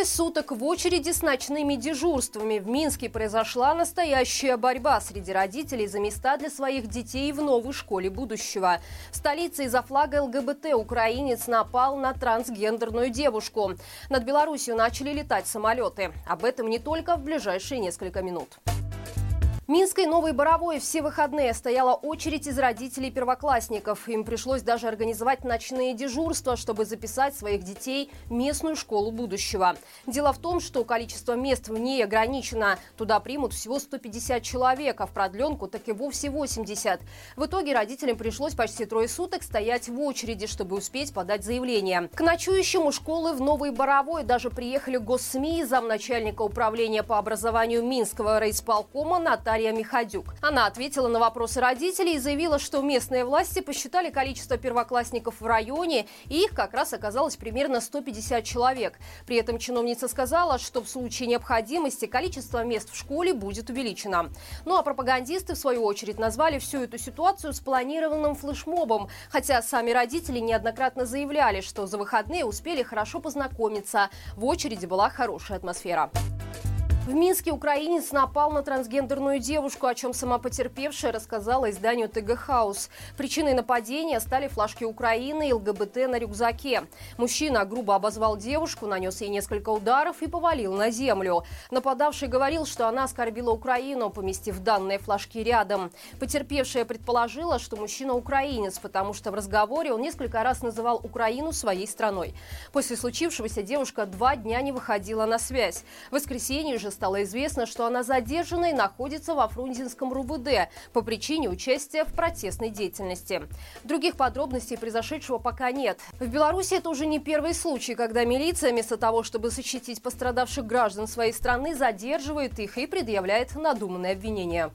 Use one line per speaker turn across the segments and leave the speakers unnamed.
Трое суток в очереди с ночными дежурствами. В Минске произошла настоящая борьба среди родителей за места для своих детей в новой школе будущего. В столице из-за флага ЛГБТ украинец напал на трансгендерную девушку. Над Беларусью начали летать самолеты. Об этом не только в ближайшие несколько минут. Минской Новой Боровой все выходные стояла очередь из родителей первоклассников. Им пришлось даже организовать ночные дежурства, чтобы записать своих детей в местную школу будущего. Дело в том, что количество мест в ней ограничено. Туда примут всего 150 человек, а в продленку так и вовсе 80. В итоге родителям пришлось почти трое суток стоять в очереди, чтобы успеть подать заявление. К ночующему школы в Новой Боровой даже приехали госсми и замначальника управления по образованию Минского райисполкома Наталья Дарья Миходюк. Она ответила на вопросы родителей и заявила, что местные власти посчитали количество первоклассников в районе, и их как раз оказалось примерно 150 человек. При этом чиновница сказала, что в случае необходимости количество мест в школе будет увеличено. Ну а пропагандисты, в свою очередь, назвали всю эту ситуацию спланированным флешмобом, хотя сами родители неоднократно заявляли, что за выходные успели хорошо познакомиться. В очереди была хорошая атмосфера. В Минске украинец напал на трансгендерную девушку, о чем сама потерпевшая рассказала изданию ТГ «Хаус». Причиной нападения стали флажки Украины и ЛГБТ на рюкзаке. Мужчина грубо обозвал девушку, нанес ей несколько ударов и повалил на землю. Нападавший говорил, что она оскорбила Украину, поместив данные флажки рядом. Потерпевшая предположила, что мужчина украинец, потому что в разговоре он несколько раз называл Украину своей страной. После случившегося девушка два дня не выходила на связь. В воскресенье же стало известно, что она задержана и находится во Фрунзенском РУВД по причине участия в протестной деятельности. Других подробностей произошедшего пока нет. В Беларуси это уже не первый случай, когда милиция вместо того, чтобы защитить пострадавших граждан своей страны, задерживает их и предъявляет надуманные обвинения.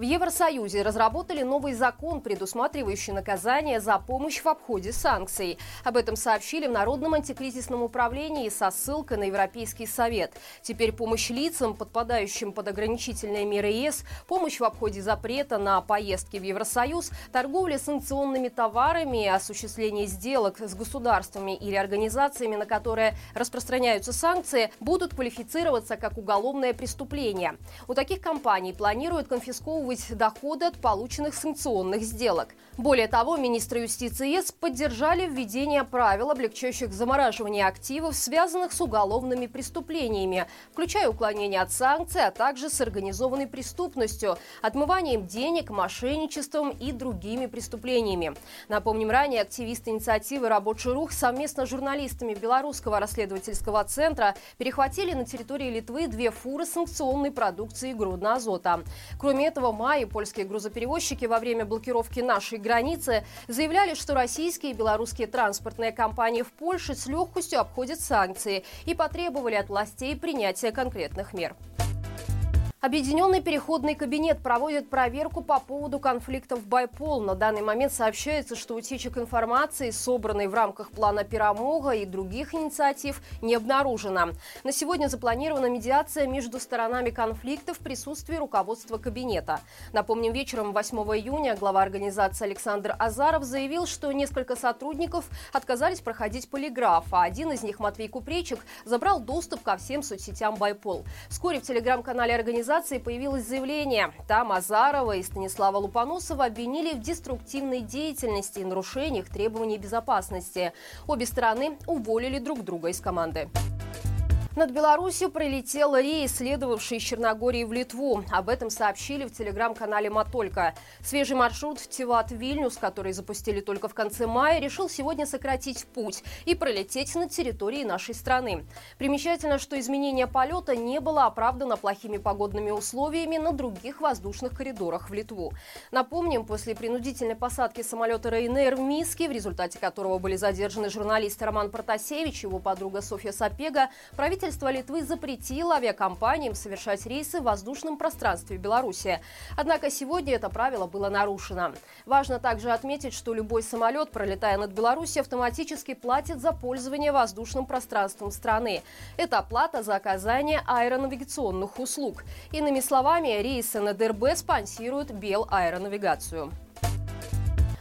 В Евросоюзе разработали новый закон, предусматривающий наказание за помощь в обходе санкций. Об этом сообщили в Народном антикризисном управлении со ссылкой на Европейский совет. Теперь помощь лицам, подпадающим под ограничительные меры ЕС, помощь в обходе запрета на поездки в Евросоюз, торговля санкционными товарами, осуществление сделок с государствами или организациями, на которые распространяются санкции, будут квалифицироваться как уголовное преступление. У таких компаний планируют конфисковывать требовать доходы от полученных санкционных сделок. Более того, министры юстиции ЕС поддержали введение правил, облегчающих замораживание активов, связанных с уголовными преступлениями, включая уклонение от санкций, а также с организованной преступностью, отмыванием денег, мошенничеством и другими преступлениями. Напомним, ранее активисты инициативы «Рабочий рух» совместно с журналистами Белорусского расследовательского центра перехватили на территории Литвы две фуры санкционной продукции грудного азота. Кроме этого, мае польские грузоперевозчики во время блокировки нашей границы заявляли, что российские и белорусские транспортные компании в Польше с легкостью обходят санкции и потребовали от властей принятия конкретных мер. Объединенный переходный кабинет проводит проверку по поводу конфликтов Байпол. На данный момент сообщается, что утечек информации, собранной в рамках плана Пирамога и других инициатив, не обнаружено. На сегодня запланирована медиация между сторонами конфликта в присутствии руководства кабинета. Напомним, вечером 8 июня глава организации Александр Азаров заявил, что несколько сотрудников отказались проходить полиграф, а один из них, Матвей Купречик, забрал доступ ко всем соцсетям Байпол. Вскоре в телеграм-канале организации организации появилось заявление. Там Азарова и Станислава Лупаносова обвинили в деструктивной деятельности и нарушениях требований безопасности. Обе стороны уволили друг друга из команды. Над Беларусью пролетел рейс, следовавший из Черногории в Литву. Об этом сообщили в телеграм-канале «Матолька». Свежий маршрут в Тиват-Вильнюс, который запустили только в конце мая, решил сегодня сократить путь и пролететь над территорией нашей страны. Примечательно, что изменение полета не было оправдано плохими погодными условиями на других воздушных коридорах в Литву. Напомним, после принудительной посадки самолета Ryanair в Миске, в результате которого были задержаны журналисты Роман Протасевич и его подруга Софья Сапега, правительство правительство Литвы запретило авиакомпаниям совершать рейсы в воздушном пространстве Беларуси. Однако сегодня это правило было нарушено. Важно также отметить, что любой самолет, пролетая над Беларусью, автоматически платит за пользование воздушным пространством страны. Это оплата за оказание аэронавигационных услуг. Иными словами, рейсы над РБ спонсируют Бел аэронавигацию.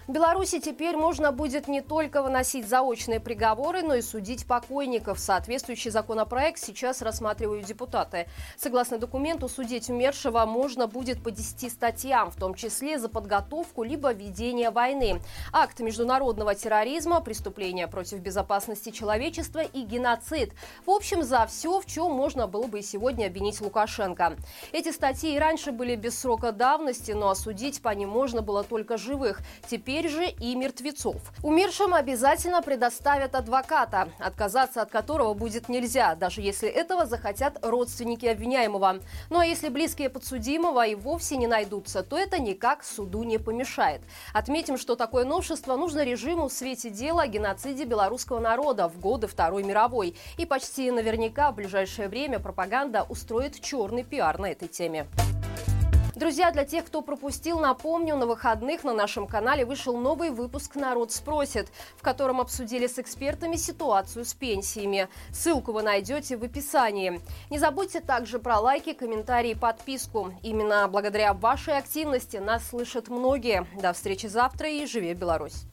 В Беларуси теперь можно будет не только выносить заочные приговоры, но и судить покойников. Соответствующий законопроект сейчас рассматривают депутаты. Согласно документу, судить умершего можно будет по 10 статьям, в том числе за подготовку либо ведение войны, акт международного терроризма, преступления против безопасности человечества и геноцид. В общем, за все, в чем можно было бы сегодня обвинить Лукашенко. Эти статьи и раньше были без срока давности, но осудить по ним можно было только живых. Теперь теперь же и мертвецов. Умершим обязательно предоставят адвоката, отказаться от которого будет нельзя, даже если этого захотят родственники обвиняемого. Ну а если близкие подсудимого и вовсе не найдутся, то это никак суду не помешает. Отметим, что такое новшество нужно режиму в свете дела о геноциде белорусского народа в годы Второй мировой. И почти наверняка в ближайшее время пропаганда устроит черный пиар на этой теме. Друзья, для тех, кто пропустил, напомню, на выходных на нашем канале вышел новый выпуск «Народ спросит», в котором обсудили с экспертами ситуацию с пенсиями. Ссылку вы найдете в описании. Не забудьте также про лайки, комментарии подписку. Именно благодаря вашей активности нас слышат многие. До встречи завтра и живи Беларусь!